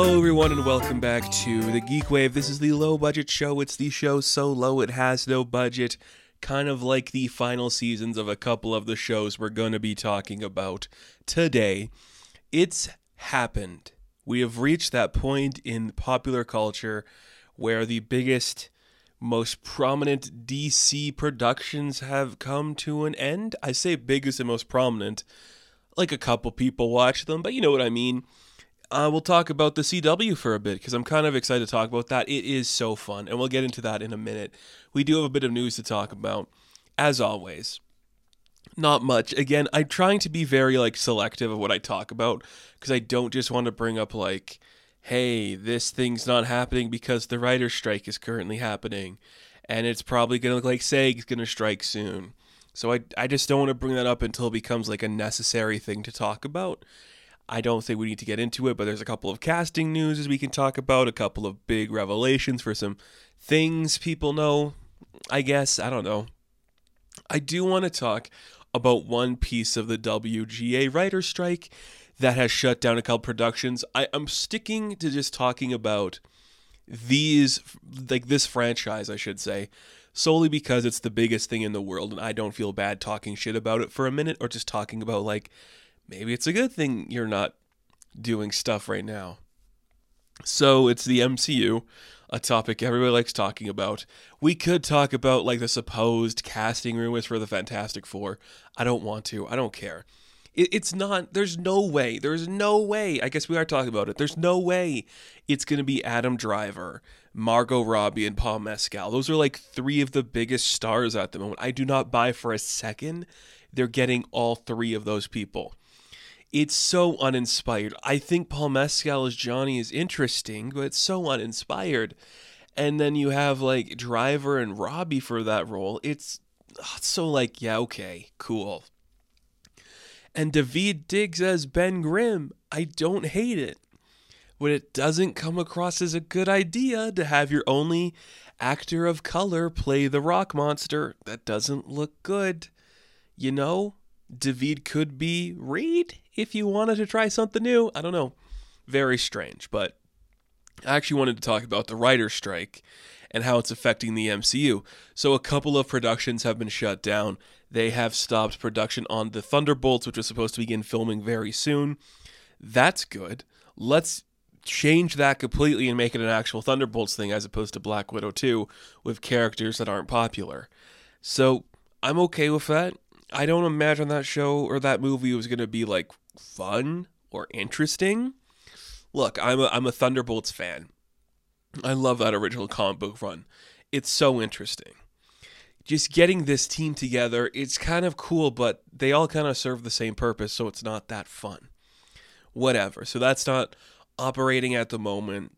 Hello, everyone, and welcome back to the Geek Wave. This is the low budget show. It's the show so low it has no budget, kind of like the final seasons of a couple of the shows we're going to be talking about today. It's happened. We have reached that point in popular culture where the biggest, most prominent DC productions have come to an end. I say biggest and most prominent, like a couple people watch them, but you know what I mean uh, we'll talk about the CW for a bit because I'm kind of excited to talk about that. It is so fun, and we'll get into that in a minute. We do have a bit of news to talk about, as always. Not much. Again, I'm trying to be very like selective of what I talk about because I don't just want to bring up like, hey, this thing's not happening because the writer's strike is currently happening, and it's probably gonna look like SAG's gonna strike soon. So I I just don't want to bring that up until it becomes like a necessary thing to talk about I don't think we need to get into it, but there's a couple of casting news as we can talk about, a couple of big revelations for some things people know. I guess, I don't know. I do want to talk about one piece of the WGA writer strike that has shut down a couple productions. I, am sticking to just talking about these, like this franchise, I should say, solely because it's the biggest thing in the world, and I don't feel bad talking shit about it for a minute or just talking about like maybe it's a good thing you're not doing stuff right now. So it's the MCU, a topic everybody likes talking about. We could talk about like the supposed casting rumors for the Fantastic Four. I don't want to. I don't care. it's not. There's no way. There's no way. I guess we are talking about it. There's no way it's gonna be Adam Driver, Margot Robbie, and Paul Mescal. Those are like three of the biggest stars at the moment. I do not buy for a second they're getting all three of those people it's so uninspired. I think Paul Mescal as Johnny is interesting, but it's so uninspired. And then you have like Driver and Robbie for that role. It's, ah, it's so like, yeah, okay, cool. And David Diggs as Ben Grimm, I don't hate it. But it doesn't come across as a good idea to have your only actor of color play the rock monster. That doesn't look good. You know? David could be Reed if you wanted to try something new. I don't know. Very strange, but I actually wanted to talk about the writer's strike and how it's affecting the MCU. So, a couple of productions have been shut down. They have stopped production on the Thunderbolts, which was supposed to begin filming very soon. That's good. Let's change that completely and make it an actual Thunderbolts thing as opposed to Black Widow 2 with characters that aren't popular. So, I'm okay with that. I don't imagine that show or that movie was going to be like fun or interesting. Look, I'm a, I'm a Thunderbolts fan. I love that original comic book run. It's so interesting. Just getting this team together, it's kind of cool, but they all kind of serve the same purpose, so it's not that fun. Whatever. So that's not operating at the moment.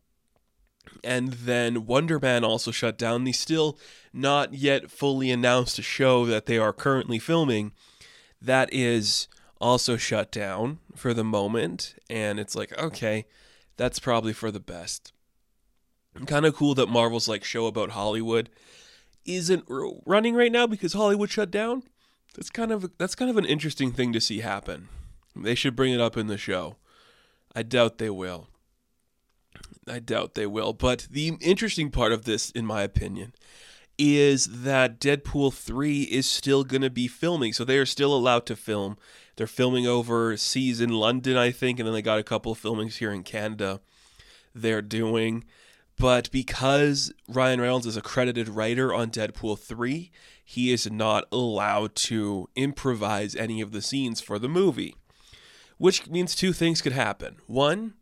And then Wonder Man also shut down the still not yet fully announced show that they are currently filming. That is also shut down for the moment. And it's like, okay, that's probably for the best. Kind of cool that Marvel's like show about Hollywood isn't running right now because Hollywood shut down. That's kind of that's kind of an interesting thing to see happen. They should bring it up in the show. I doubt they will. I doubt they will. But the interesting part of this, in my opinion, is that Deadpool 3 is still going to be filming. So they are still allowed to film. They're filming overseas in London, I think, and then they got a couple of filmings here in Canada they're doing. But because Ryan Reynolds is a credited writer on Deadpool 3, he is not allowed to improvise any of the scenes for the movie. Which means two things could happen. One,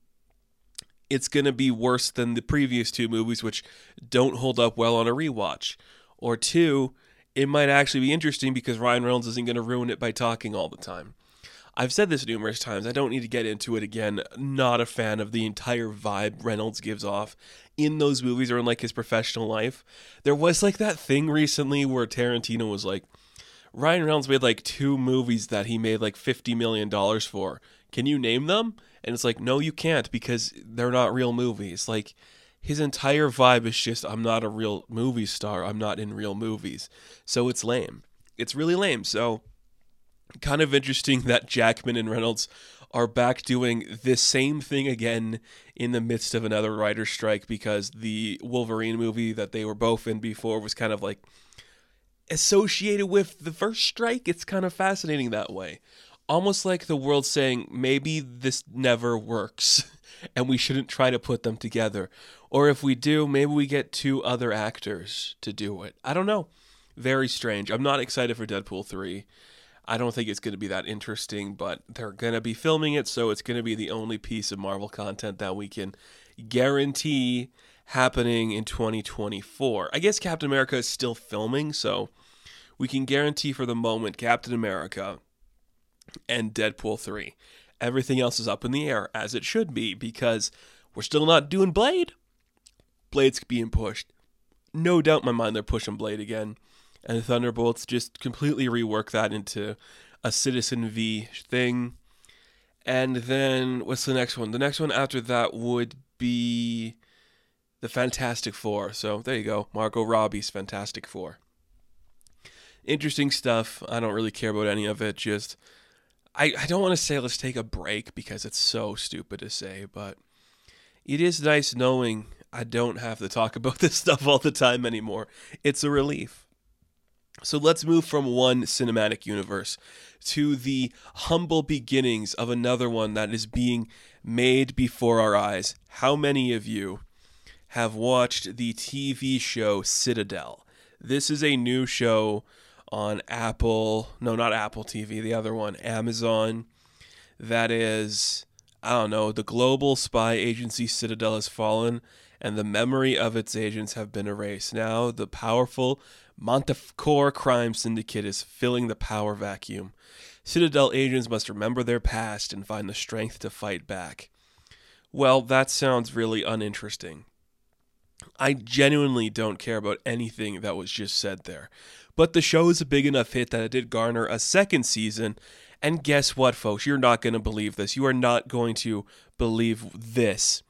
it's going to be worse than the previous two movies, which don't hold up well on a rewatch. Or two, it might actually be interesting because Ryan Reynolds isn't going to ruin it by talking all the time. I've said this numerous times. I don't need to get into it again. Not a fan of the entire vibe Reynolds gives off in those movies or in like his professional life. There was like that thing recently where Tarantino was like, Ryan Reynolds made like two movies that he made like $50 million for. Can you name them? And it's like, no, you can't because they're not real movies. Like, his entire vibe is just, I'm not a real movie star. I'm not in real movies. So it's lame. It's really lame. So, kind of interesting that Jackman and Reynolds are back doing this same thing again in the midst of another writer's strike because the Wolverine movie that they were both in before was kind of like associated with the first strike. It's kind of fascinating that way. Almost like the world saying, maybe this never works and we shouldn't try to put them together. Or if we do, maybe we get two other actors to do it. I don't know. Very strange. I'm not excited for Deadpool 3. I don't think it's going to be that interesting, but they're going to be filming it, so it's going to be the only piece of Marvel content that we can guarantee happening in 2024. I guess Captain America is still filming, so we can guarantee for the moment Captain America and Deadpool 3. Everything else is up in the air, as it should be, because we're still not doing Blade. Blade's being pushed. No doubt in my mind they're pushing Blade again and Thunderbolts just completely rework that into a Citizen V thing. And then what's the next one? The next one after that would be the Fantastic Four. So there you go, Margot Robbie's Fantastic Four. Interesting stuff. I don't really care about any of it. Just I, I don't want to say let's take a break because it's so stupid to say, but it is nice knowing I don't have to talk about this stuff all the time anymore. It's a relief. So let's move from one cinematic universe to the humble beginnings of another one that is being made before our eyes. How many of you have watched the TV show Citadel? This is a new show on Apple, no, not Apple TV, the other one, Amazon. That is, I don't know, the global spy agency Citadel has fallen and the memory of its agents have been erased. Now, the powerful Manticore crime syndicate is filling the power vacuum. Citadel agents must remember their past and find the strength to fight back. Well, that sounds really uninteresting. I genuinely don't care about anything that was just said there. But the show is a big enough hit that it did garner a second season. And guess what, folks? You're not going to believe this. You are not going to believe this.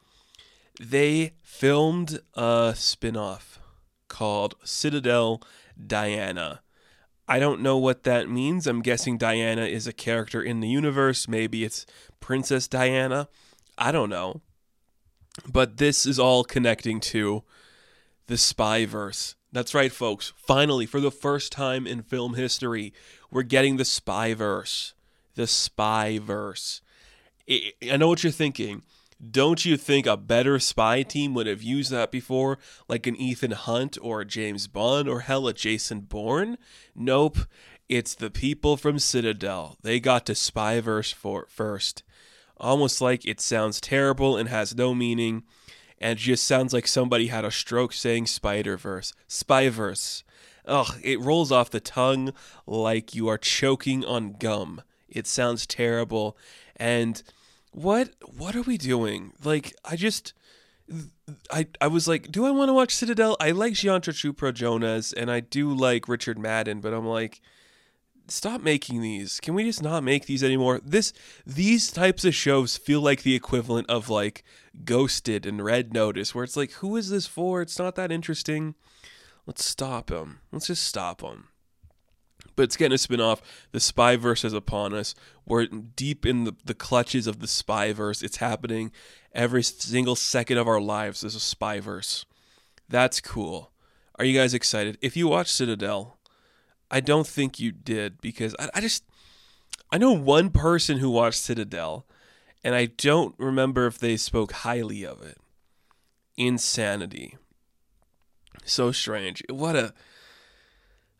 They filmed a spin off called Citadel Diana. I don't know what that means. I'm guessing Diana is a character in the universe. Maybe it's Princess Diana. I don't know. But this is all connecting to the Spyverse. That's right, folks. Finally, for the first time in film history, we're getting the Spyverse. The Spyverse. I know what you're thinking. Don't you think a better spy team would have used that before, like an Ethan Hunt or James Bond or hell a Jason Bourne? Nope. It's the people from Citadel. They got to Spyverse for first. Almost like it sounds terrible and has no meaning, and just sounds like somebody had a stroke saying Spider Verse. Spyverse. Ugh, it rolls off the tongue like you are choking on gum. It sounds terrible, and what what are we doing? Like I just I I was like, do I want to watch Citadel? I like Chopra Jonas and I do like Richard Madden, but I'm like stop making these. Can we just not make these anymore? This these types of shows feel like the equivalent of like Ghosted and Red Notice where it's like who is this for? It's not that interesting. Let's stop them. Let's just stop them but it's getting a spin-off. The Spyverse is upon us. We're deep in the, the clutches of the Spyverse. It's happening every single second of our lives. There's a Spyverse. That's cool. Are you guys excited? If you watch Citadel, I don't think you did because I, I just I know one person who watched Citadel, and I don't remember if they spoke highly of it. Insanity. So strange. What a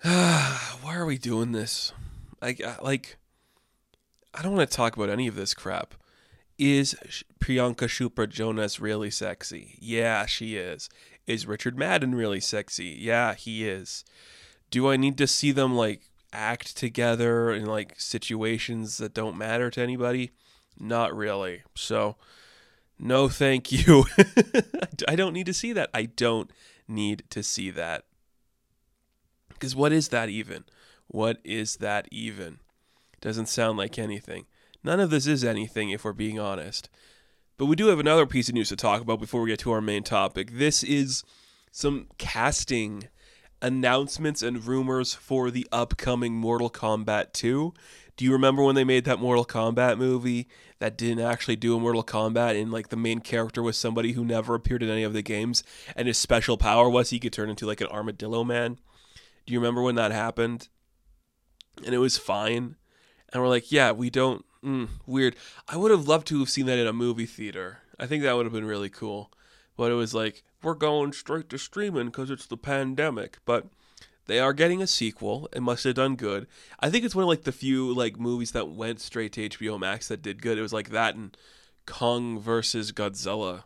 why are we doing this? Like, uh, like, I don't want to talk about any of this crap. Is Priyanka Chopra Jonas really sexy? Yeah, she is. Is Richard Madden really sexy? Yeah, he is. Do I need to see them like act together in like situations that don't matter to anybody? Not really. So, no, thank you. I don't need to see that. I don't need to see that. Because what is that even? What is that even? Doesn't sound like anything. None of this is anything if we're being honest. But we do have another piece of news to talk about before we get to our main topic. This is some casting announcements and rumors for the upcoming Mortal Kombat 2. Do you remember when they made that Mortal Kombat movie that didn't actually do a Mortal Kombat and like the main character was somebody who never appeared in any of the games and his special power was he could turn into like an armadillo man? Do you remember when that happened? And it was fine. And we're like, yeah, we don't mm, weird. I would have loved to have seen that in a movie theater. I think that would have been really cool. But it was like, we're going straight to streaming because it's the pandemic. But they are getting a sequel. It must have done good. I think it's one of like the few like movies that went straight to HBO Max that did good. It was like that and Kong versus Godzilla.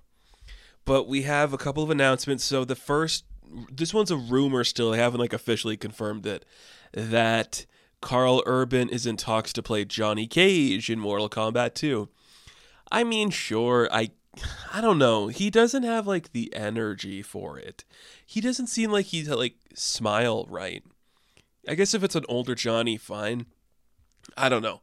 But we have a couple of announcements. So the first, this one's a rumor still. They haven't like officially confirmed it. That Karl Urban is in talks to play Johnny Cage in Mortal Kombat 2. I mean, sure, I I don't know. He doesn't have like the energy for it. He doesn't seem like he's uh, like smile right. I guess if it's an older Johnny, fine. I don't know.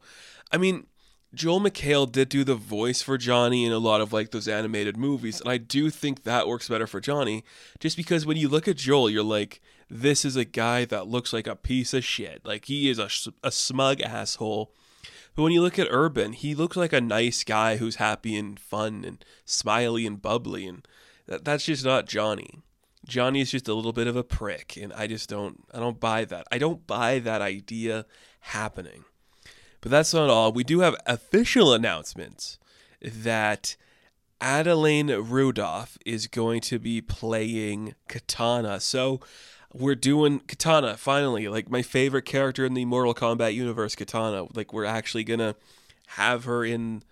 I mean, Joel McHale did do the voice for Johnny in a lot of like those animated movies, and I do think that works better for Johnny. Just because when you look at Joel, you're like, this is a guy that looks like a piece of shit. Like he is a, a smug asshole but when you look at Urban, he looks like a nice guy who's happy and fun and smiley and bubbly, and that, that's just not Johnny. Johnny is just a little bit of a prick, and I just don't I don't buy that. I don't buy that idea happening. But that's not all. We do have official announcements that Adelaide Rudolph is going to be playing Katana. So we're doing Katana finally, like my favorite character in the Mortal Kombat universe, Katana. Like we're actually gonna have her in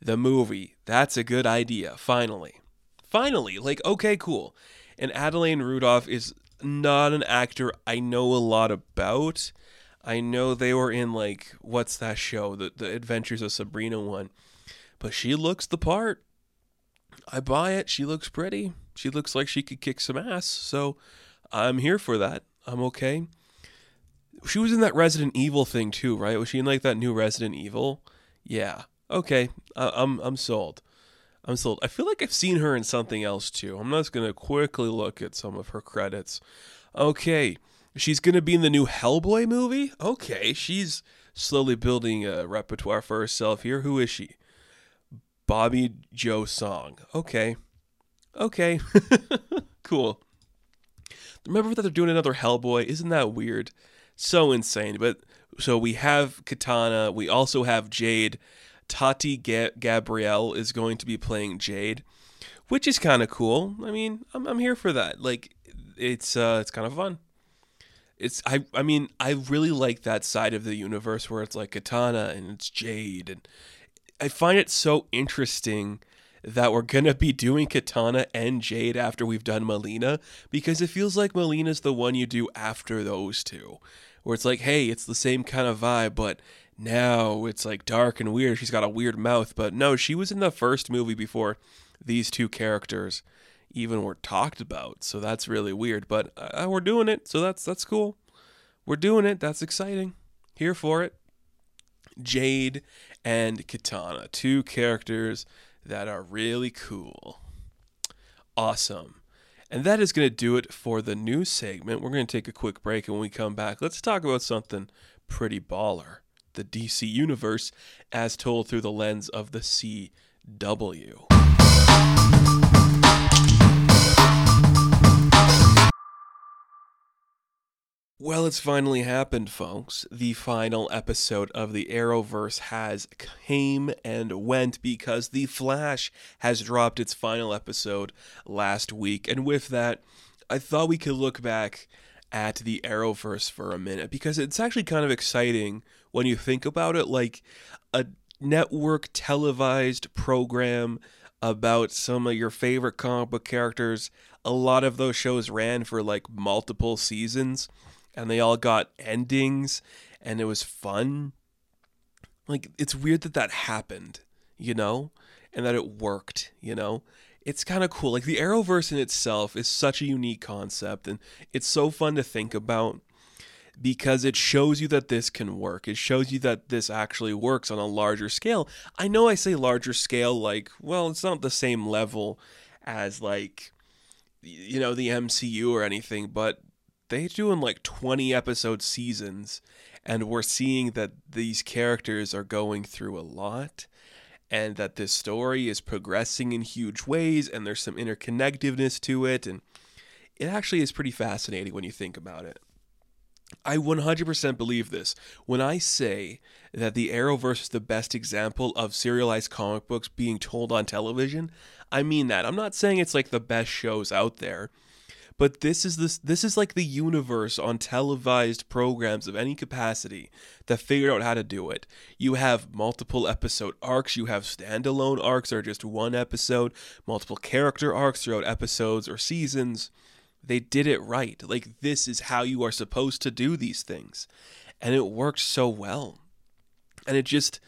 the movie. That's a good idea. Finally, finally, like okay, cool. And Adelaide Rudolph is not an actor I know a lot about. I know they were in like what's that show, the the Adventures of Sabrina one, but she looks the part. I buy it. She looks pretty. She looks like she could kick some ass. So I'm here for that. I'm okay. She was in that Resident Evil thing too, right? Was she in like that new Resident Evil? Yeah. Okay. I- I'm I'm sold. I'm sold. I feel like I've seen her in something else too. I'm just gonna quickly look at some of her credits. Okay. She's gonna be in the new Hellboy movie? Okay. She's slowly building a repertoire for herself here. Who is she? Bobbie Jo Song. Okay. Okay. cool. Remember that they're doing another Hellboy? Isn't that weird? So insane. But so we have Katana. We also have Jade. Tati Ga- Gabrielle is going to be playing Jade, which is kind of cool. I mean, I'm I'm here for that. Like, it's uh, it's kind of fun. It's I I mean I really like that side of the universe where it's like Katana and it's Jade and I find it so interesting that we're gonna be doing Katana and Jade after we've done Mileena because it feels like Mileena's the one you do after those two, where it's like, hey, it's the same kind of vibe, but now it's like dark and weird. She's got a weird mouth, but no, she was in the first movie before these two characters even were talked about, so that's really weird. But uh, we're doing it, so that's that's cool. We're doing it. That's exciting. Here for it. Jade and Katana, two characters that are really cool. Awesome. And that is going to do it for the news segment. We're going to take a quick break, and when we come back, let's talk about something pretty baller the DC Universe as told through the lens of the CW. Well, it's finally happened, folks. The final episode of the Arrowverse has came and went because The Flash has dropped its final episode last week. And with that, I thought we could look back at the Arrowverse for a minute because it's actually kind of exciting when you think about it like a network televised program about some of your favorite comic book characters. A lot of those shows ran for like multiple seasons and they all got endings and it was fun. Like it's weird that that happened, you know, and that it worked, you know. It's kind of cool. Like the Arrowverse in itself is such a unique concept and it's so fun to think about because it shows you that this can work. It shows you that this actually works on a larger scale. I know I say larger scale like, well, it's not the same level as like you know the MCU or anything, but they're doing like 20 episode seasons and we're seeing that these characters are going through a lot and that this story is progressing in huge ways and there's some interconnectedness to it and it actually is pretty fascinating when you think about it. I 100% believe this when I say that the Arrowverse is the best example of serialized comic books being told on television. I mean that. I'm not saying it's like the best shows out there, but this is this this is like the universe on televised programs of any capacity that figured out how to do it. You have multiple episode arcs, you have standalone arcs or just one episode, multiple character arcs throughout episodes or seasons they did it right. Like, this is how you are supposed to do these things. And it worked so well. And it just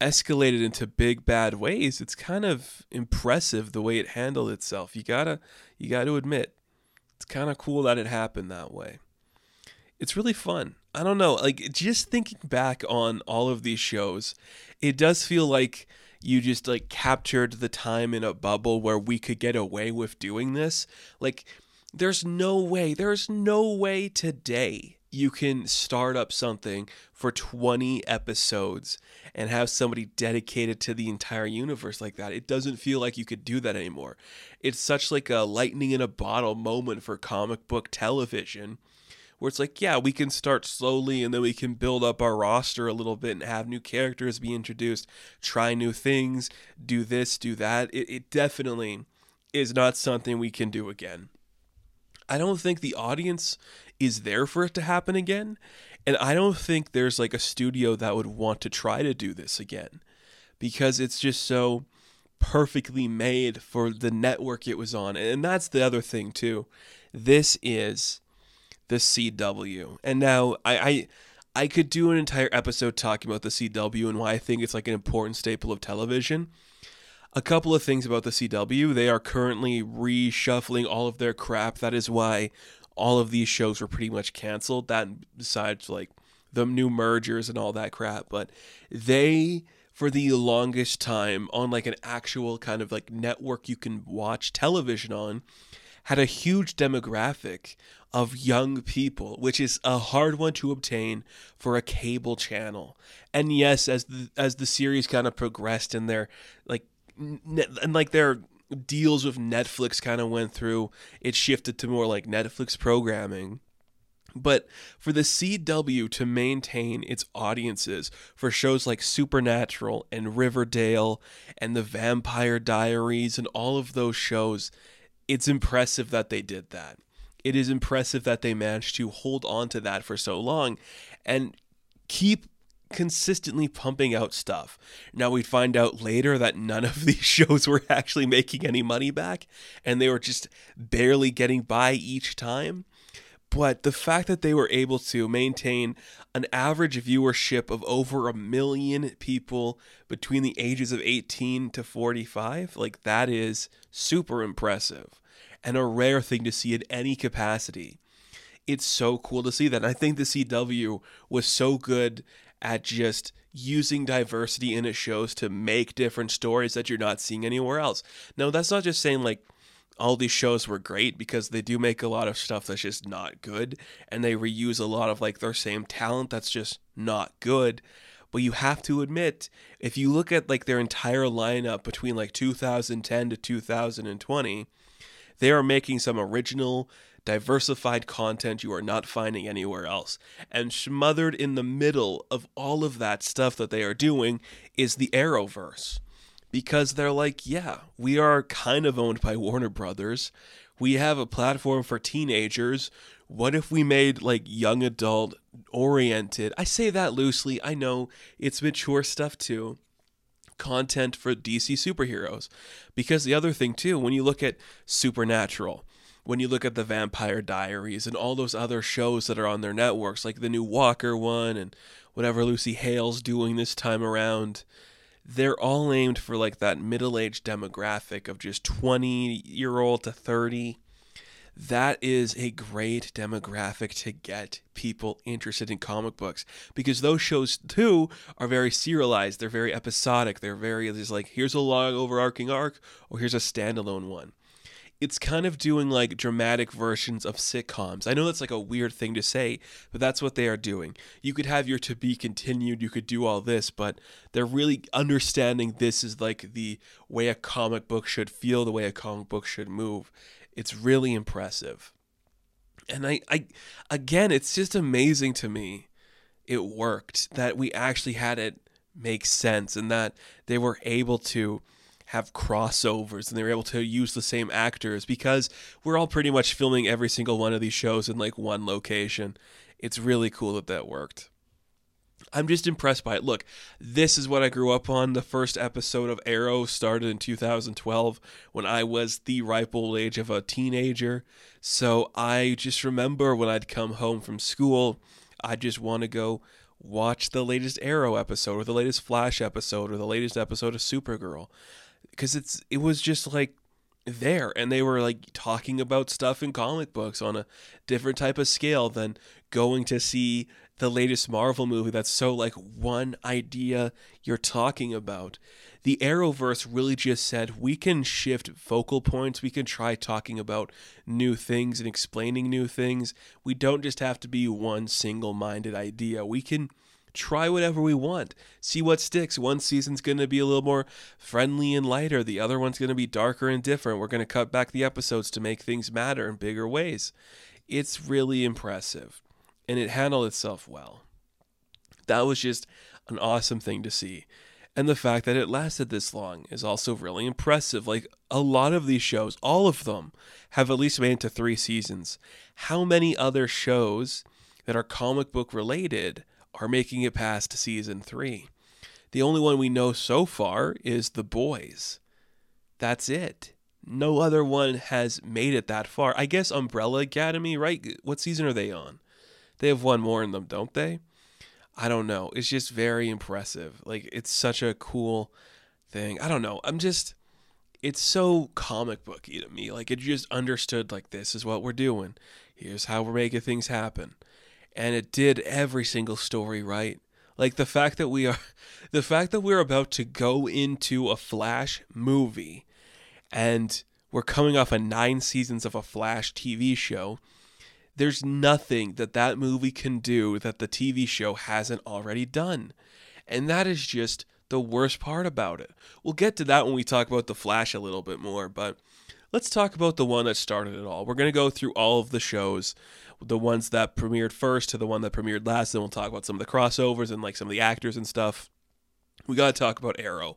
escalated into big bad ways. It's kind of impressive the way it handled itself. You gotta you gotta admit. It's kind of cool that it happened that way. It's really fun. I don't know, like just thinking back on all of these shows, it does feel like you just like captured the time in a bubble where we could get away with doing this. Like there's no way, there's no way today you can start up something for 20 episodes and have somebody dedicated to the entire universe like that. It doesn't feel like you could do that anymore. It's such like a lightning in a bottle moment for comic book television where it's like, yeah, we can start slowly and then we can build up our roster a little bit and have new characters be introduced, try new things, do this, do that. It, it definitely is not something we can do again. I don't think the audience is there for it to happen again. And I don't think there's like a studio that would want to try to do this again because it's just so perfectly made for the network it was on. And that's the other thing, too. This is the CW. And now I, I I could do an entire episode talking about the CW and why I think it's like an important staple of television a couple of things about the CW. They are currently reshuffling all of their crap. That is why all of these shows were pretty much canceled. That besides like the new mergers and all that crap, but they for the longest time on like an actual kind of like network you can watch television on had a huge demographic of young people, which is a hard one to obtain for a cable channel. And yes, as the as the series kind of progressed and their like and like their deals with Netflix kind of went through. It shifted to more like Netflix programming. But for the CW to maintain its audiences for shows like Supernatural and Riverdale and The Vampire Diaries and all of those shows, it's impressive that they did that. It is impressive that they managed to hold on to that for so long and keep consistently pumping out stuff. Now we'd find out later that none of these shows were actually making any money back and they were just barely getting by each time. But the fact that they were able to maintain an average viewership of over a million people between the ages of 18 to 45, like that is super impressive and a rare thing to see in any capacity. It's so cool to see that. And I think the CW was so good at just using diversity in its shows to make different stories that you're not seeing anywhere else. Now, that's not just saying like all these shows were great because they do make a lot of stuff that's just not good and they reuse a lot of like their same talent that's just not good. But you have to admit, if you look at like their entire lineup between like 2010 to 2020, they are making some original diversified content you are not finding anywhere else. And smothered in the middle of all of that stuff that they are doing is the Arrowverse. Because they're like, yeah, we are kind of owned by Warner Brothers. We have a platform for teenagers. What if we made like young adult oriented? I say that loosely. I know it's mature stuff too content for DC superheroes. Because the other thing, too, when you look at Supernatural, when you look at the Vampire Diaries and all those other shows that are on their networks, like the new Walker one and whatever Lucy Hale's doing this time around, they're all aimed for like that middle aged demographic of just 20 year old to 30. That is a great demographic to get people interested in comic books because those shows too are very serialized. They're very episodic. They're very, like, here's a long overarching arc or here's a standalone one it's kind of doing like dramatic versions of sitcoms. I know that's like a weird thing to say, but that's what they are doing. You could have your to be continued, you could do all this, but they're really understanding this is like the way a comic book should feel, the way a comic book should move. It's really impressive. And I, I again, it's just amazing to me it worked that we actually had it make sense and that they were able to have crossovers and they were able to use the same actors because we're all pretty much filming every single one of these shows in like one location. It's really cool that that worked. I'm just impressed by it. Look, this is what I grew up on. The first episode of Arrow started in 2012 when I was the ripe old age of a teenager. So I just remember when I'd come home from school, I'd just want to go watch the latest Arrow episode or the latest Flash episode or the latest episode of Supergirl because it's it was just like there and they were like talking about stuff in comic books on a different type of scale than going to see the latest Marvel movie that's so like one idea you're talking about. The Arrowverse really just said we can shift focal points, we can try talking about new things and explaining new things. We don't just have to be one single minded idea. We can try whatever we want, see what sticks. One season's going to be a little more friendly and lighter, the other one's going to be darker and different. We're going to cut back the episodes to make things matter in bigger ways. It's really impressive, and it handled itself well. That was just an awesome thing to see. And the fact that it lasted this long is also really impressive. Like a lot of these shows, all of them, have at least made it to three seasons. How many other shows that are comic book related are making it past season three. The only one we know so far is The Boys. That's it. No other one has made it that far. I guess Umbrella Academy, right? What season are they on? They have one more in them, don't they? I don't know. It's just very impressive. Like, it's such a cool thing. I don't know. I'm just, it's so comic booky to me. Like, it just understood, like, this is what we're doing. Here's how we're making things happen and it did every single story right. Like the fact that we are the fact that we're about to go into a Flash movie and we're coming off a 9 seasons of a Flash TV show. There's nothing that that movie can do that the TV show hasn't already done. And that is just the worst part about it. We'll get to that when we talk about The Flash a little bit more, but let's talk about the one that started it all. We're going to go through all of the shows the ones that premiered first to the one that premiered last. Then we'll talk about some of the crossovers and like some of the actors and stuff. We got to talk about Arrow,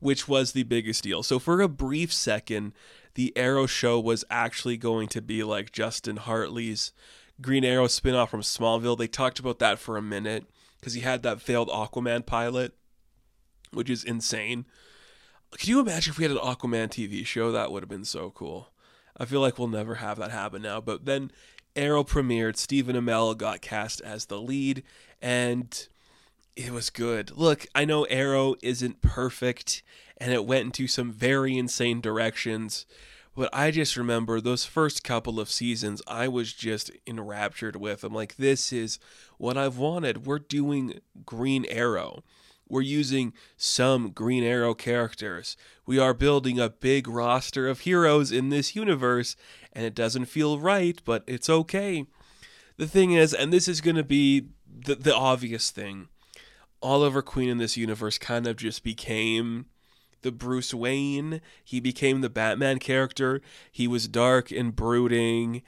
which was the biggest deal. So for a brief second, the Arrow show was actually going to be like Justin Hartley's Green Arrow spinoff from Smallville. They talked about that for a minute because he had that failed Aquaman pilot, which is insane. Can you imagine if we had an Aquaman TV show? That would have been so cool. I feel like we'll never have that happen now. But then Arrow premiered. Stephen Amell got cast as the lead, and it was good. Look, I know Arrow isn't perfect, and it went into some very insane directions. But I just remember those first couple of seasons, I was just enraptured with. I'm like, this is what I've wanted. We're doing Green Arrow. We're using some Green Arrow characters. We are building a big roster of heroes in this universe, and it doesn't feel right, but it's okay. The thing is, and this is going to be the, the obvious thing Oliver Queen in this universe kind of just became the Bruce Wayne. He became the Batman character. He was dark and brooding,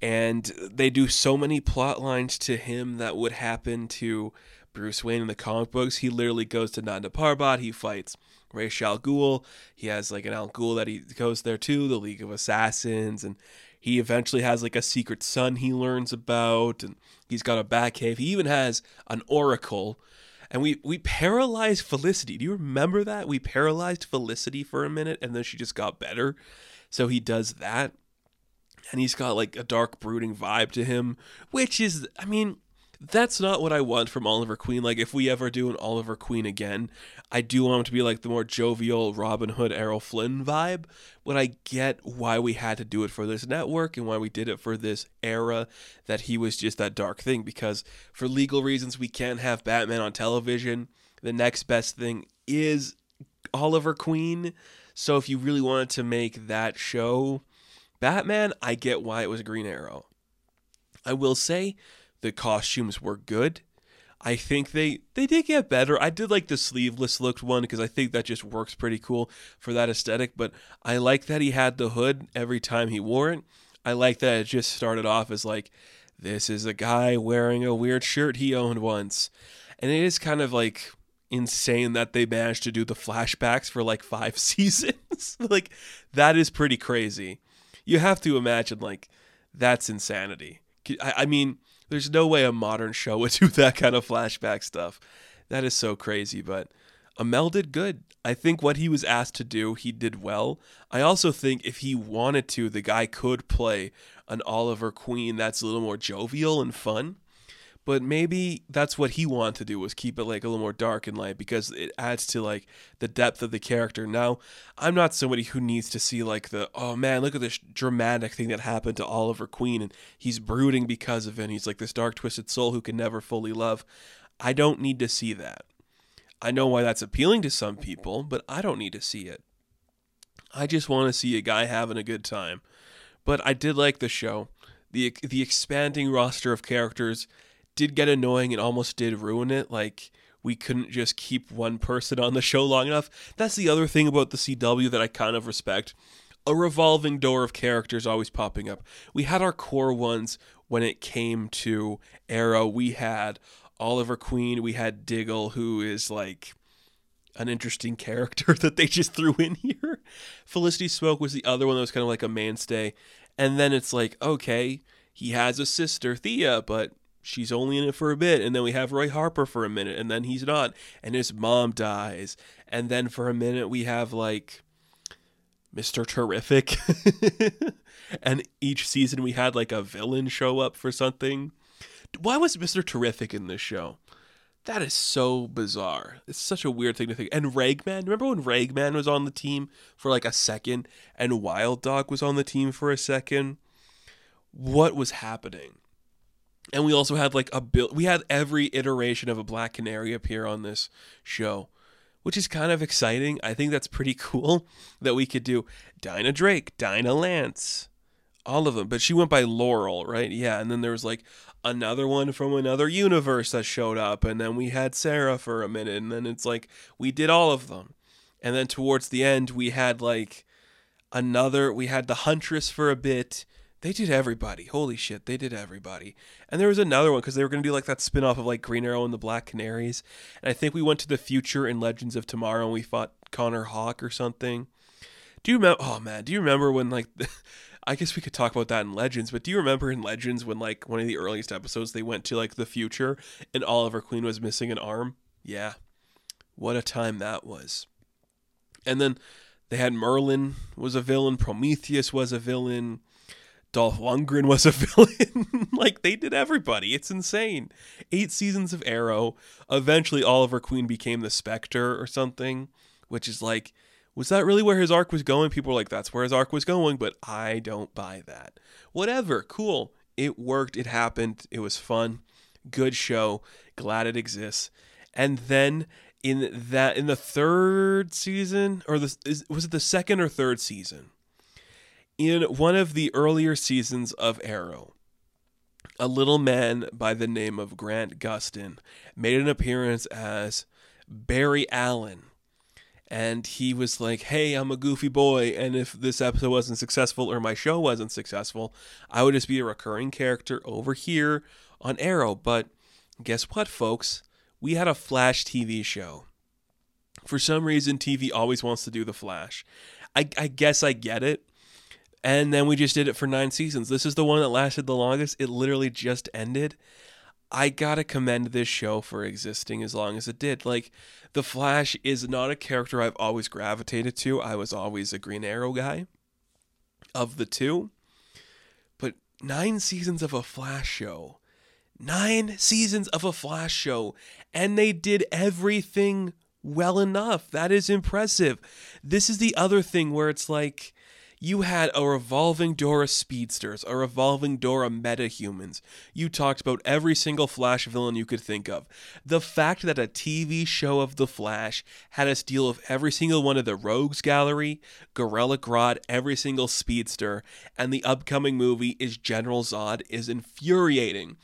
and they do so many plot lines to him that would happen to Bruce Wayne in the comic books, he literally goes to Nanda Parbat. He fights Ra's al Ghul. He has like an Al Ghul that he goes there too, the League of Assassins, and he eventually has like a secret son he learns about, and he's got a Batcave. He even has an Oracle. And we we paralyzed Felicity. Do you remember that? We paralyzed Felicity for a minute, and then she just got better. So he does that, and he's got like a dark, brooding vibe to him, which is, I mean, that's not what I want from Oliver Queen. Like, if we ever do an Oliver Queen again, I do want him to be like the more jovial Robin Hood, Errol Flynn vibe. But I get why we had to do it for this network and why we did it for this era that he was just that dark thing. Because for legal reasons, we can't have Batman on television. The next best thing is Oliver Queen. So if you really wanted to make that show, Batman, I get why it was Green Arrow. I will say the costumes were good. I think they they did get better. I did like the sleeveless looked one because I think that just works pretty cool for that aesthetic. But I like that he had the hood every time he wore it. I like that it just started off as like this is a guy wearing a weird shirt he owned once, and it is kind of like insane that they managed to do the flashbacks for like five seasons. like that is pretty crazy. You have to imagine like that's insanity. I, I mean there's no way a modern show would do that kind of flashback stuff. That is so crazy, but Amell did good. I think what he was asked to do, he did well. I also think if he wanted to, the guy could play an Oliver Queen that's a little more jovial and fun but maybe that's what he wanted to do was keep it like a little more dark and light because it adds to like the depth of the character. Now i'm not somebody who needs to see like the oh man look at this dramatic thing that happened to oliver queen and he's brooding because of it and he's like this dark twisted soul who can never fully love. I don't need to see that. I know why that's appealing to some people but i don't need to see it. I just want to see a guy having a good time. But i did like the show. The the expanding roster of characters did get annoying and almost did ruin it. Like we couldn't just keep one person on the show long enough. That's the other thing about the CW that I kind of respect. A revolving door of characters always popping up. We had our core ones when it came to Arrow. We had Oliver Queen, we had Diggle, who is like an interesting character that they just threw in here. Felicity Smoak was the other one that was kind of like a mainstay. And then it's like, okay, he has a sister, Thea, but she's only in it for a bit and then we have roy harper for a minute and then he's not and his mom dies and then for a minute we have like mr terrific and each season we had like a villain show up for something why was mr terrific in this show that is so bizarre. It's such a weird thing to think. And Ragman, remember when Ragman was on the team for like a second and Wild Dog was on the team for a second? What was happening? And we also had like a bill we had every iteration of a black canary appear on this show which is kind of exciting. I think that's pretty cool that we could do dinah drake dinah lance all of them. But she went by laurel right? Yeah and then there was like another one from another universe that showed up and then we had sarah for a minute and then it's like we did all of them. And then towards the end we had like another we had the huntress for a bit they did everybody. Holy shit, they did everybody. And there was another one because they were going to do like that spin off of like Green Arrow and the Black Canaries. And I think we went to the future in Legends of Tomorrow and we fought Connor Hawke or something. Do you remember? Oh man, do you remember when like. I guess we could talk about that in Legends, but do you remember in Legends when like one of the earliest episodes they went to like the future and Oliver Queen was missing an arm? Yeah. What a time that was. And then they had Merlin was a villain, Prometheus was a villain, Dolph Lundgren was a villain. like they did everybody. It's insane. Eight seasons of Arrow. Eventually, Oliver Queen became the Spectre or something, which is like, was that really where his arc was going? People were like, that's where his arc was going, but I don't buy that. Whatever. Cool. It worked. It happened. It was fun. Good show. Glad it exists. And then in that in the third season or the is, was it the second or third season? In one of the earlier seasons of Arrow, a little man by the name of Grant Gustin made an appearance as Barry Allen. And he was like, Hey, I'm a goofy boy. And if this episode wasn't successful or my show wasn't successful, I would just be a recurring character over here on Arrow. But guess what, folks? We had a Flash TV show. For some reason, TV always wants to do the Flash. I, I guess I get it and then we just did it for nine seasons. This is the one that lasted the longest. It literally just ended. I gotta commend this show for existing as long as it did. Like, The Flash is not a character I've always gravitated to. I was always a Green Arrow guy of the two. But nine seasons of a Flash show. Nine seasons of a Flash show. And they did everything well enough. That is impressive. This is the other thing where it's like You had a revolving door of speedsters, a revolving door of metahumans. You talked about every single Flash villain you could think of. The fact that a TV show of The Flash had us deal with every single one of the Rogues Gallery, Gorilla Grodd, every single speedster, and the upcoming movie is General Zod is infuriating.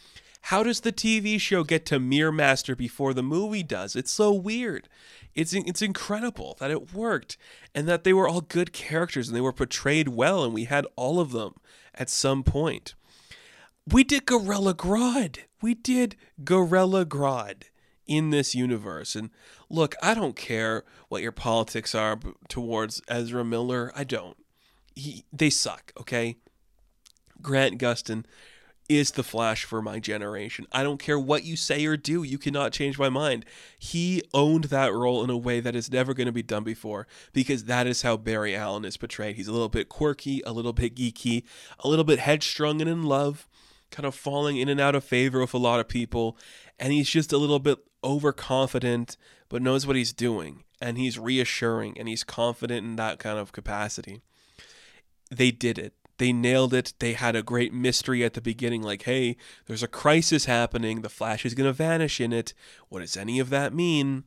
How does the TV show get to Mirror Master before the movie does? It's so weird it's it's incredible that it worked and that they were all good characters and they were portrayed well and we had all of them at some point. We did Gorilla Grodd. We did Gorilla Grodd in this universe. And look, I don't care what your politics are towards Ezra Miller. I don't. He, they suck, okay? Grant Gustin is the Flash for my generation. I don't care what you say or do, you cannot change my mind. He owned that role in a way that is never going to be done before because that is how Barry Allen is portrayed. He's a little bit quirky, a little bit geeky, a little bit headstrong and in love, kind of falling in and out of favor with a lot of people, and he's just a little bit overconfident but knows what he's doing and he's reassuring and he's confident in that kind of capacity. They did it they nailed it. They had a great mystery at the beginning like, hey, there's a crisis happening. The Flash is going to vanish in it. What does any of that mean?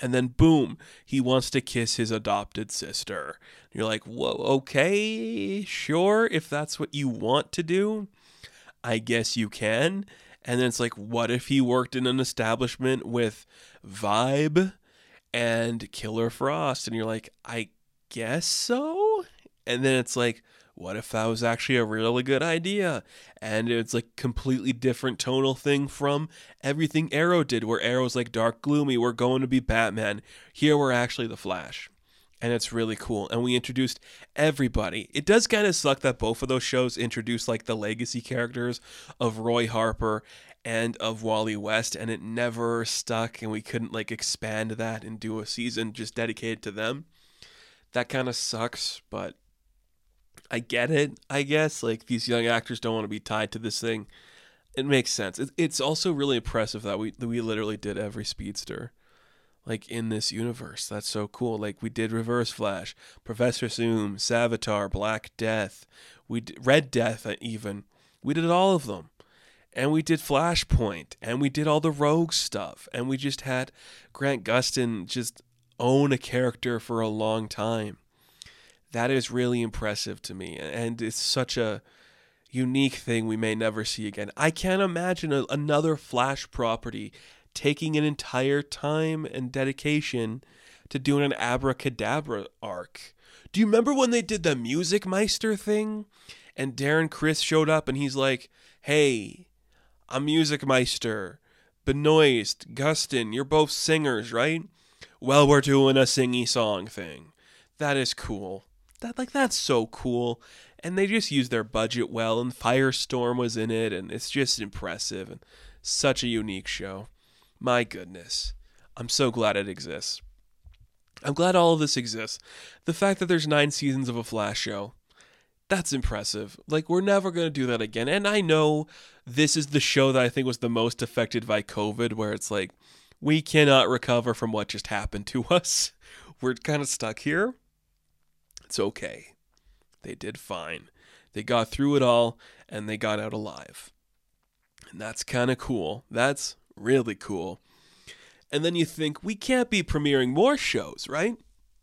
And then, boom, he wants to kiss his adopted sister. You're like, whoa, okay, sure, if that's what you want to do, I guess you can. And then it's like, what if he worked in an establishment with Vibe and Killer Frost? And you're like, I guess so. And then it's like, what if that was actually a really good idea? And it's like completely different tonal thing from everything Arrow did, where Arrow's like dark, gloomy, we're going to be Batman. Here we're actually the Flash. And it's really cool. And we introduced everybody. It does kind of suck that both of those shows introduced like the legacy characters of Roy Harper and of Wally West, and it never stuck, and we couldn't like expand that and do a season just dedicated to them. That kind of sucks, but I get it, I guess. Like these young actors don't want to be tied to this thing. It makes sense. It's also really impressive that we that we literally did every speedster, like in this universe. That's so cool. Like we did Reverse Flash, Professor Zoom, Savitar, Black Death, we did Red Death uh, even. We did all of them, and we did Flashpoint, and we did all the Rogue stuff, and we just had Grant Gustin just own a character for a long time that is really impressive to me. And it's such a unique thing we may never see again. I can't imagine a, another Flash property taking an entire time and dedication to doing an abracadabra arc. Do you remember when they did the Music Meister thing? And Darren Criss showed up and he's like, Hey, I'm Music Meister. Benoist, Gustin, you're both singers, right? Well, we're doing a singy song thing. That is cool that like that's so cool. And they just used their budget well and firestorm was in it and it's just impressive and such a unique show. My goodness. I'm so glad it exists. I'm glad all of this exists. The fact that there's nine seasons of a flash show that's impressive. Like we're never going to do that again. And i know this is the show that i think was the most affected by covid where it's like we cannot recover from what just happened to us. We're kind of stuck here it's okay. They did fine. They got through it all and they got out alive. And that's kind of cool. That's really cool. And then you think, we can't be premiering more shows, right?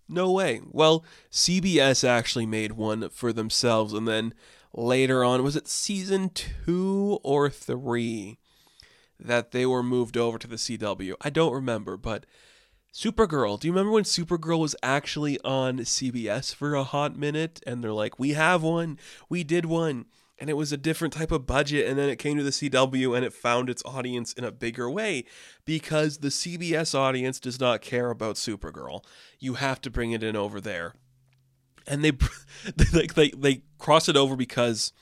No way. Well, CBS actually made one for themselves, and then later on, was it season two or three that they were moved over to the CW? I don't remember, but Supergirl. Do you remember when Supergirl was actually on CBS for a hot minute? And they're like, we have one, we did one. And it was a different type of budget. And then it came to the CW and it found its audience in a bigger way because the CBS audience does not care about Supergirl. You have to bring it in over there. And they, they, they, they cross it over because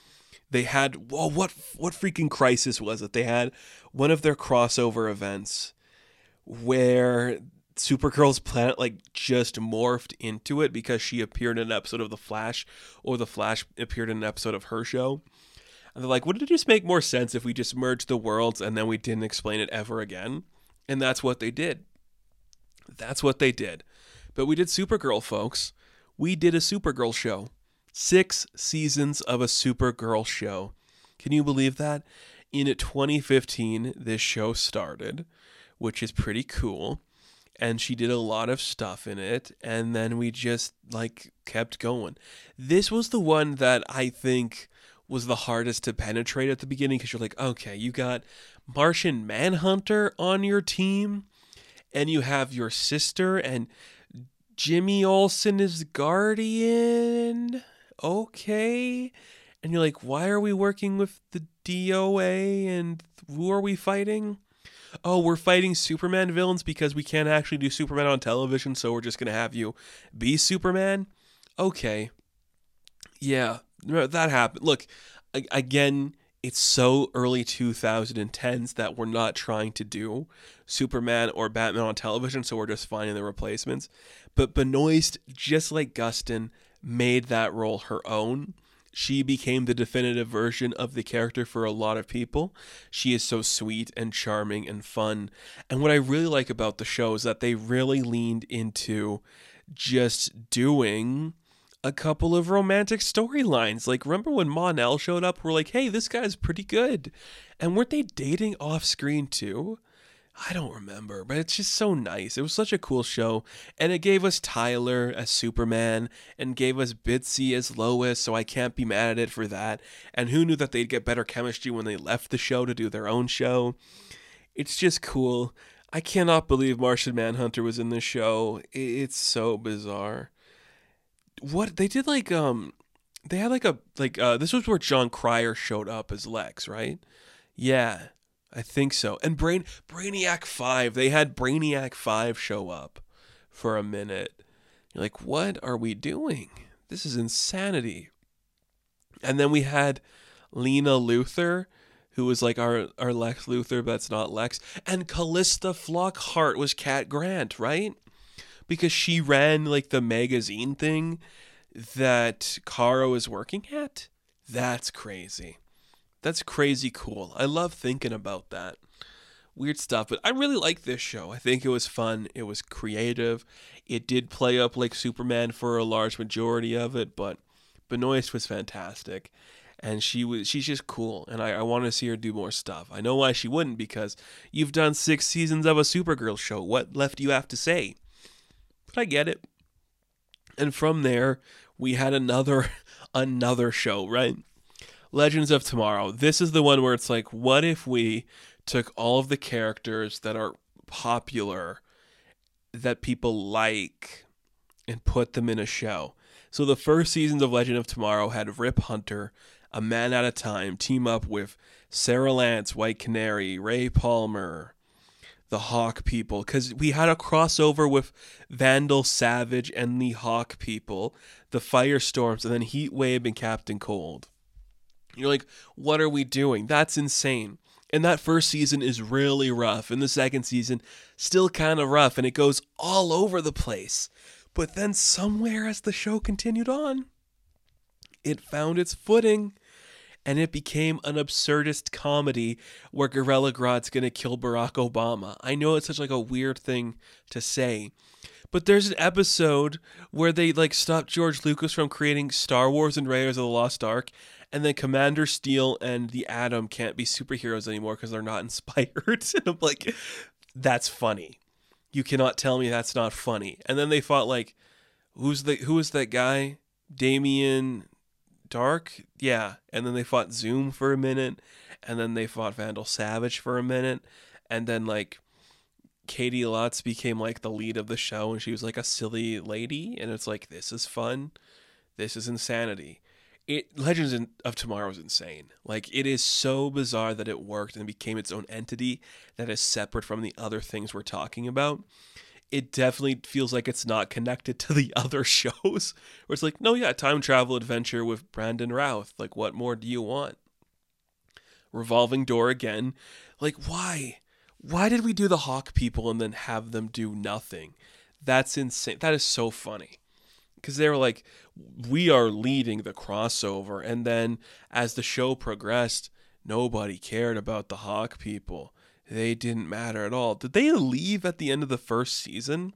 they had, well, what, what freaking crisis was it? They had one of their crossover events where Supergirl's planet like just morphed into it because she appeared in an episode of The Flash or The Flash appeared in an episode of her show. And they're like, wouldn't it just make more sense if we just merged the worlds and then we didn't explain it ever again? And that's what they did. That's what they did. But we did Supergirl, folks. We did a Supergirl show. Six seasons of a Supergirl show. Can you believe that? In 2015, this show started, which is pretty cool. And she did a lot of stuff in it. And then we just like kept going. This was the one that I think was the hardest to penetrate at the beginning because you're like, okay, you got Martian Manhunter on your team, and you have your sister, and Jimmy Olsen is Guardian. Okay. And you're like, why are we working with the DEO and who are we fighting? Oh, we're fighting Superman villains because we can't actually do Superman on television, so we're just going to have you be Superman? Okay. Yeah, that happened. Look, again, it's so early 2010s that we're not trying to do Superman or Batman on television, so we're just finding the replacements. But Benoist, just like Gustin, made that role her own. She became the definitive version of the character for a lot of people. She is so sweet and charming and fun. And what I really like about the show is that they really leaned into just doing a couple of romantic storylines. Like, remember when Mon-El showed up? We're like, hey, this guy's pretty good. And weren't they dating off screen too? I don't remember, but it's just so nice. It was such a cool show. And it gave us Tyler as Superman and gave us Bitsie as Lois, so I can't be mad at it for that. And who knew that they'd get better chemistry when they left the show to do their own show? It's just cool. I cannot believe Martian Manhunter was in this show. It's so bizarre what they did like um they had like a like uh this was where Jon Cryer showed up as Lex, right? Yeah, I think so. And Brain Brainiac 5, they had Brainiac 5 show up for a minute. You're like, "What are we doing? This is insanity." And then we had Lena Luthor, who was like our our Lex Luthor, but that's not Lex. And Calista Flockhart was Cat Grant, right? because she ran like the magazine thing that Kara was working at. That's crazy. That's crazy cool. I love thinking about that. Weird stuff, but I really like this show. I think it was fun. It was creative. It did play up like Superman for a large majority of it, but Benoist was fantastic. And she was she's just cool, and I, I want to see her do more stuff. I know why she wouldn't, because you've done six seasons of a Supergirl show. What left do you have to say? But I get it. And from there, we had another another show, right? Legends of Tomorrow. This is the one where it's like, what if we took all of the characters that are popular that people like and put them in a show? So the first seasons of Legend of Tomorrow had Rip Hunter, A Man at a Time, team up with Sara Lance, White Canary, Ray Palmer, the Hawk people because we had a crossover with Vandal Savage and the Hawk people, the Firestorms, and then Heat Wave and Captain Cold. You're like, what are we doing? That's insane. And that first season is really rough, and the second season still kind of rough, and it goes all over the place. But then somewhere as the show continued on, it found its footing and it became an absurdist comedy where Gorilla Grodd's gonna kill Barack Obama. I know it's such like a weird thing to say, but there's an episode where they like stop George Lucas from creating Star Wars and Raiders of the Lost Ark, and then Commander Steel and the Atom can't be superheroes anymore because they're not inspired. and I'm like, that's funny. You cannot tell me that's not funny. And then they fought like, who's the who is that guy? Damien Darhk, yeah. And then they fought Zoom for a minute, and then they fought Vandal Savage for a minute, and then like Caity Lotz became like the lead of the show, and she was like a silly lady, and it's like this is fun, this is insanity. It Legends of Tomorrow is insane. Like it is so bizarre that it worked and became its own entity that is separate from the other things we're talking about it definitely feels like it's not connected to the other shows. Where it's like, no, yeah, time travel adventure with Brandon Routh. Like, what more do you want? Revolving door again. Like, why? Why did we do the Hawk people and then have them do nothing? That's insane. That is so funny. Because they were like, we are leading the crossover. And then as the show progressed, nobody cared about the Hawk people they didn't matter at all. Did they leave at the end of the first season?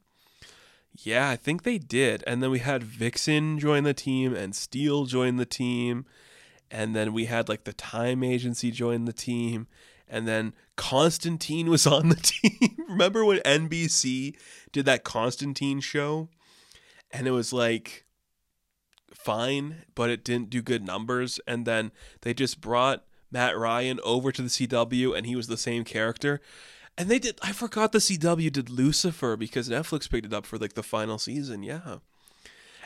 Yeah, I think they did. And then we had Vixen join the team and Steel join the team. And then we had like the Time Agency join the team. And then Constantine was on the team. Remember when NBC did that Constantine show? And it was like fine, but it didn't do good numbers. And then they just brought Matt Ryan over to the CW and he was the same character. And they did, I forgot the CW did Lucifer because Netflix picked it up for like the final season. Yeah.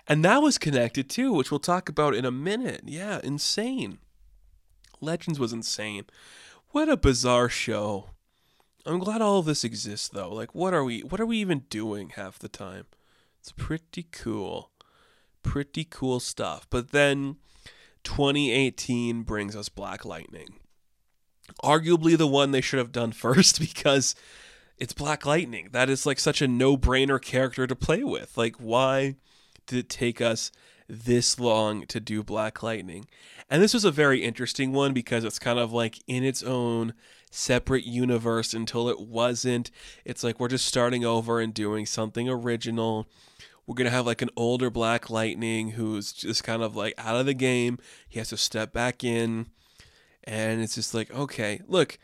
And that was connected too, which we'll talk about in a minute. Yeah, insane. Legends was insane. What a bizarre show. I'm glad all of this exists though. Like what are we what are we even doing half the time? It's pretty cool. Pretty cool stuff. But then 2018 brings us Black Lightning arguably the one they should have done first because it's Black Lightning. That is like such a no brainer character to play with. Like, why did it take us this long to do Black Lightning? And this was a very interesting one because it's kind of like in its own separate universe until it wasn't. It's like we're just starting over and doing something original. We're going to have like an older Black Lightning who's just kind of like out of the game. He has to step back in and it's just like, okay, look,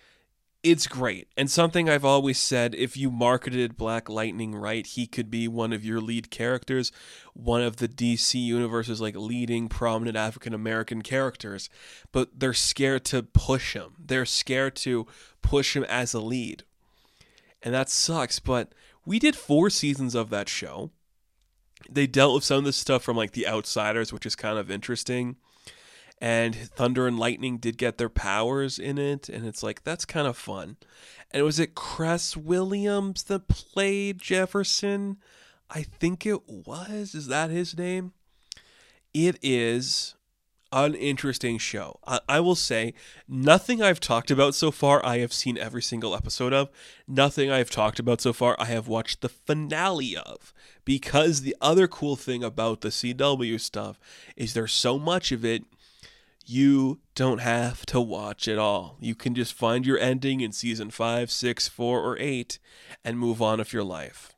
it's great. And something I've always said if you marketed Black Lightning right, he could be one of your lead characters, one of the DC universe's like leading prominent African American characters. But they're scared to push him. They're scared to push him as a lead. And that sucks, but we did 4 seasons of that show. They dealt with some of the stuff from like The Outsiders, which is kind of interesting and Thunder and Lightning did get their powers in it, and it's like that's kind of fun. And was it Cress Williams that played Jefferson? I think it was. Is that his name? It is an interesting show. I, I, will say, nothing I've talked about so far, I have seen every single episode of. Nothing I've talked about so far, I have watched the finale of. Because the other cool thing about the CW stuff is there's so much of it you don't have to watch it all. You can just find your ending in season five, six, four, or 8 and move on with your life.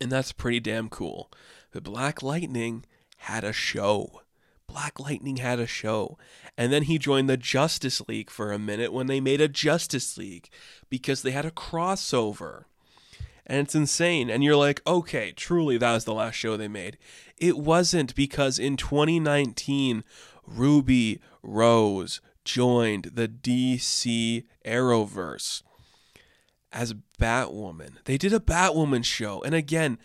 And that's pretty damn cool. But Black Lightning had a show. Black Lightning had a show. And then he joined the Justice League for a minute when they made a Justice League because they had a crossover. And it's insane. And you're like, okay, truly, that was the last show they made. It wasn't because in 2019, Ruby Rose joined the DC Arrowverse as Batwoman. They did a Batwoman show. And again,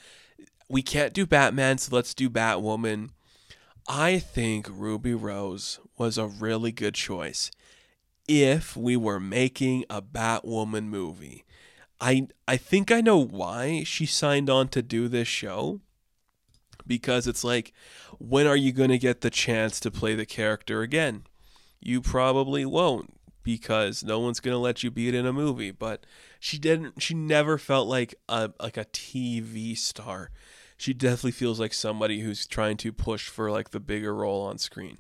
we can't do Batman, so let's do Batwoman. I think Ruby Rose was a really good choice if we were making a Batwoman movie. I I think I know why she signed on to do this show because it's like, when are you going to get the chance to play the character again? You probably won't because no one's going to let you be it in a movie. But she didn't. She never felt like a like a TV star. She definitely feels like somebody who's trying to push for like the bigger role on screen.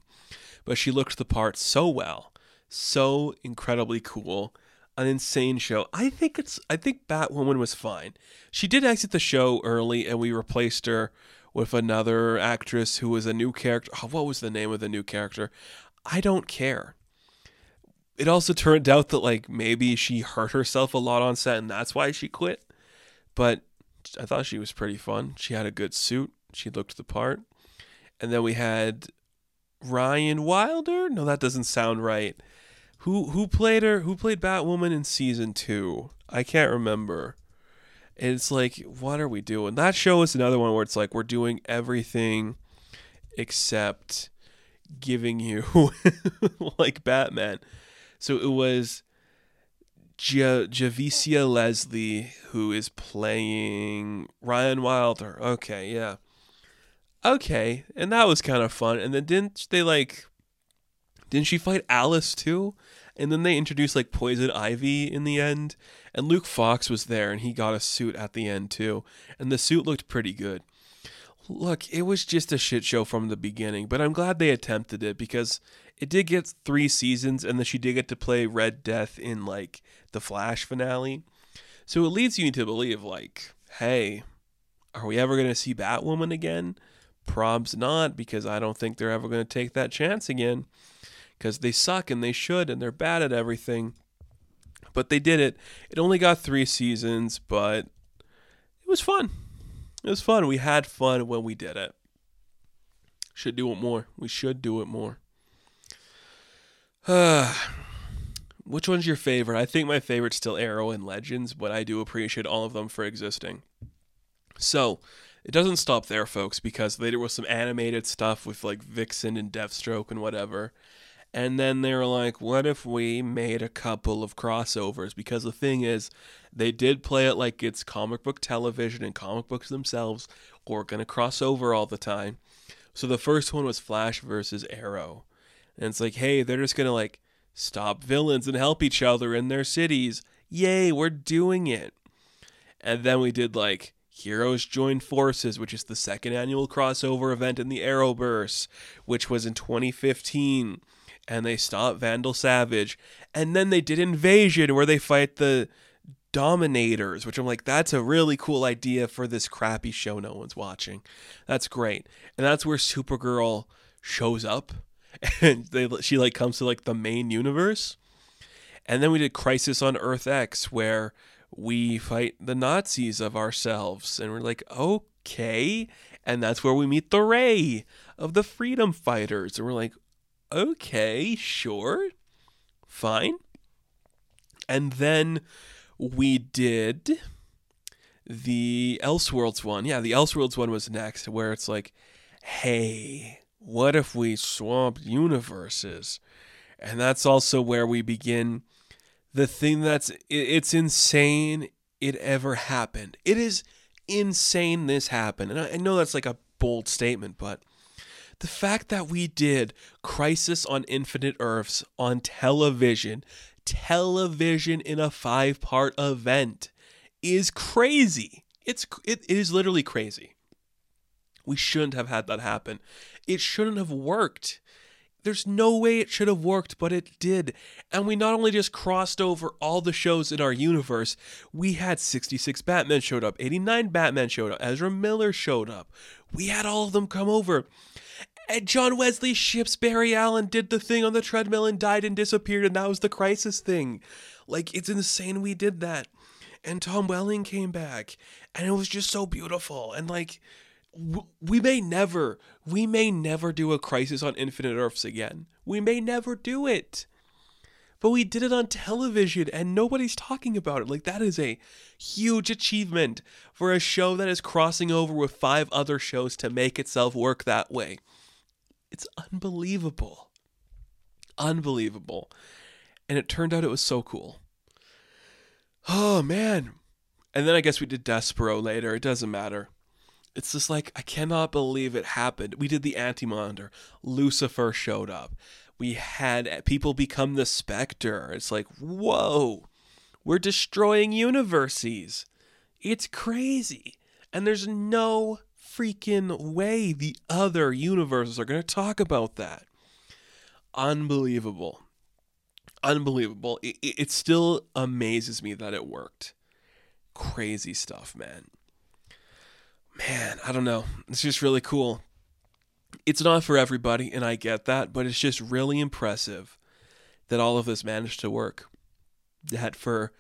But she looked the part so well, so incredibly cool an insane show. I think it's I think Batwoman was fine. She did exit the show early and we replaced her with another actress who was a new character. Oh, what was the name of the new character? I don't care. It also turned out that like maybe she hurt herself a lot on set and that's why she quit. But I thought she was pretty fun. She had a good suit. She looked the part. And then we had Ryan Wilder. No, that doesn't sound right. Who who played her? Who played Batwoman in season two? I can't remember. And it's like, what are we doing? That show is another one where it's like we're doing everything except giving you like Batman. So it was J- Javicia Leslie who is playing Ryan Wilder. Okay, yeah. Okay, and that was kind of fun. And then didn't they like didn't she fight Alice too? And then they introduced like Poison Ivy in the end. And Luke Fox was there and he got a suit at the end too. And the suit looked pretty good. Look, it was just a shit show from the beginning, but I'm glad they attempted it because it did get three seasons and then she did get to play Red Death in like the Flash finale. So it leads you to believe like, hey, Are we ever going to see Batwoman again? Probs not, because I don't think they're ever going to take that chance again. Because they suck and they should and they're bad at everything. But they did it. It only got three seasons, but it was fun. It was fun. We had fun when we did it. Should do it more. We should do it more. Uh, which one's your favorite? I think my favorite's still Arrow and Legends, but I do appreciate all of them for existing. So, it doesn't stop there, folks, because later was some animated stuff with like Vixen and Deathstroke and whatever. And then they were like, what if we made a couple of crossovers? Because the thing is, they did play it like it's comic book television and comic books themselves or going to cross over all the time. So the first one was Flash versus Arrow. And it's like, hey, they're just going to like stop villains and help each other in their cities. Yay, we're doing it. And then we did like Heroes Join Forces, which is the second annual crossover event in the Arrowverse, which was in 2015. And they stop Vandal Savage. And then they did Invasion, where they fight the Dominators, which I'm like, that's a really cool idea for this crappy show no one's watching. That's great. And that's where Supergirl shows up. And they she like comes to like the main universe. And then we did Crisis on Earth X, where we fight the Nazis of ourselves. And we're like, okay. And that's where we meet the Ray of the Freedom Fighters. And we're like, okay, sure, fine. And then we did the Elseworlds one. Yeah, the Elseworlds one was next, where it's like, hey, what if we swapped universes? And that's also where we begin the thing that's it's insane it ever happened. It is insane this happened. And I know that's like a bold statement, but the fact that we did Crisis on Infinite Earths on television, television in a five part event, is crazy. It's it, it is literally crazy. We shouldn't have had that happen. It shouldn't have worked. There's no way it should have worked, but it did. And we not only just crossed over all the shows in our universe, we had 66 Batman showed up, 89 Batman showed up, Ezra Miller showed up. We had all of them come over. And John Wesley Shipp's Barry Allen did the thing on the treadmill and died and disappeared, and that was the crisis thing. Like, it's insane we did that. And Tom Welling came back, and it was just so beautiful. And, like, we may never, we may never do a Crisis on Infinite Earths again. We may never do it. But we did it on television and nobody's talking about it. Like, that is a huge achievement for a show that is crossing over with five other shows to make itself work that way. It's unbelievable. Unbelievable. And it turned out it was so cool. Oh, man. And then I guess we did Despero later. It doesn't matter. It's just like, I cannot believe it happened. We did the Anti Monitor. Lucifer showed up. We had people become the Spectre. It's like, whoa, we're destroying universes. It's crazy. And there's no freaking way the other universes are going to talk about that. Unbelievable. Unbelievable. It, it still amazes me that it worked. Crazy stuff, man. Man, I don't know. It's just really cool. It's not for everybody, and I get that, but it's just really impressive that all of this managed to work. That for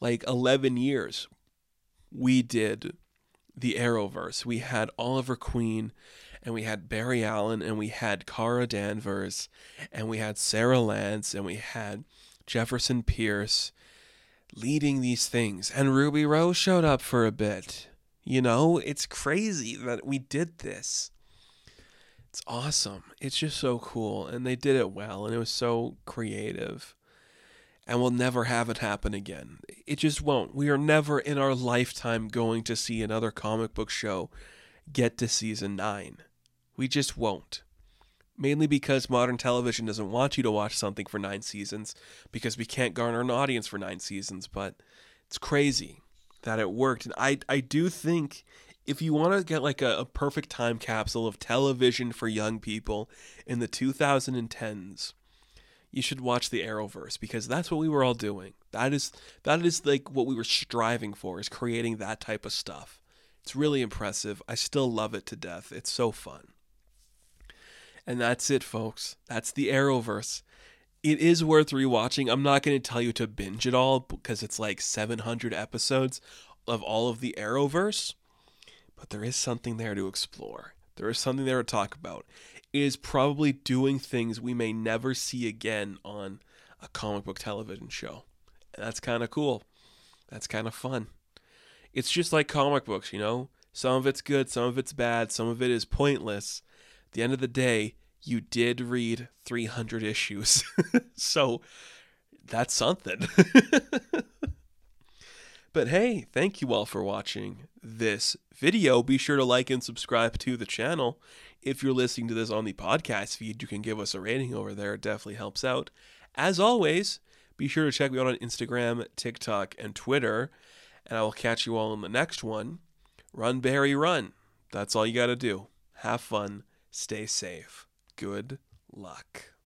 like 11 years, we did the Arrowverse. We had Oliver Queen, and we had Barry Allen, and we had Kara Danvers, and we had Sara Lance, and we had Jefferson Pierce leading these things. And Ruby Rose showed up for a bit. You know, it's crazy that we did this. It's awesome. It's just so cool. And they did it well, and it was so creative and we'll never have it happen again. It just won't. We are never in our lifetime going to see another comic book show get to season 9. We just won't. Mainly because modern television doesn't want you to watch something for 9 seasons because we can't garner an audience for 9 seasons, but it's crazy that it worked. And I I do think if you want to get like a, a perfect time capsule of television for young people in the 2010s, you should watch the Arrowverse because that's what we were all doing. That is that is like what we were striving for is creating that type of stuff. It's really impressive. I still love it to death. It's so fun. And that's it, folks. That's the Arrowverse. It is worth rewatching. I'm not going to tell you to binge it all because it's like 700 episodes of all of the Arrowverse, but there is something there to explore. There is something there to talk about. It is probably doing things we may never see again on a comic book television show. And that's kind of cool. That's kind of fun. It's just like comic books, you know? Some of it's good, some of it's bad, some of it is pointless. At the end of the day, you did read 300 issues. so that's something. but hey, thank you all for watching this video. Be sure to like and subscribe to the channel. If you're listening to this on the podcast feed, you can give us a rating over there. It definitely helps out. As always, be sure to check me out on Instagram, TikTok, and Twitter. And I will catch you all in the next one. Run, Barry, run. That's all you got to do. Have fun. Stay safe. Good luck.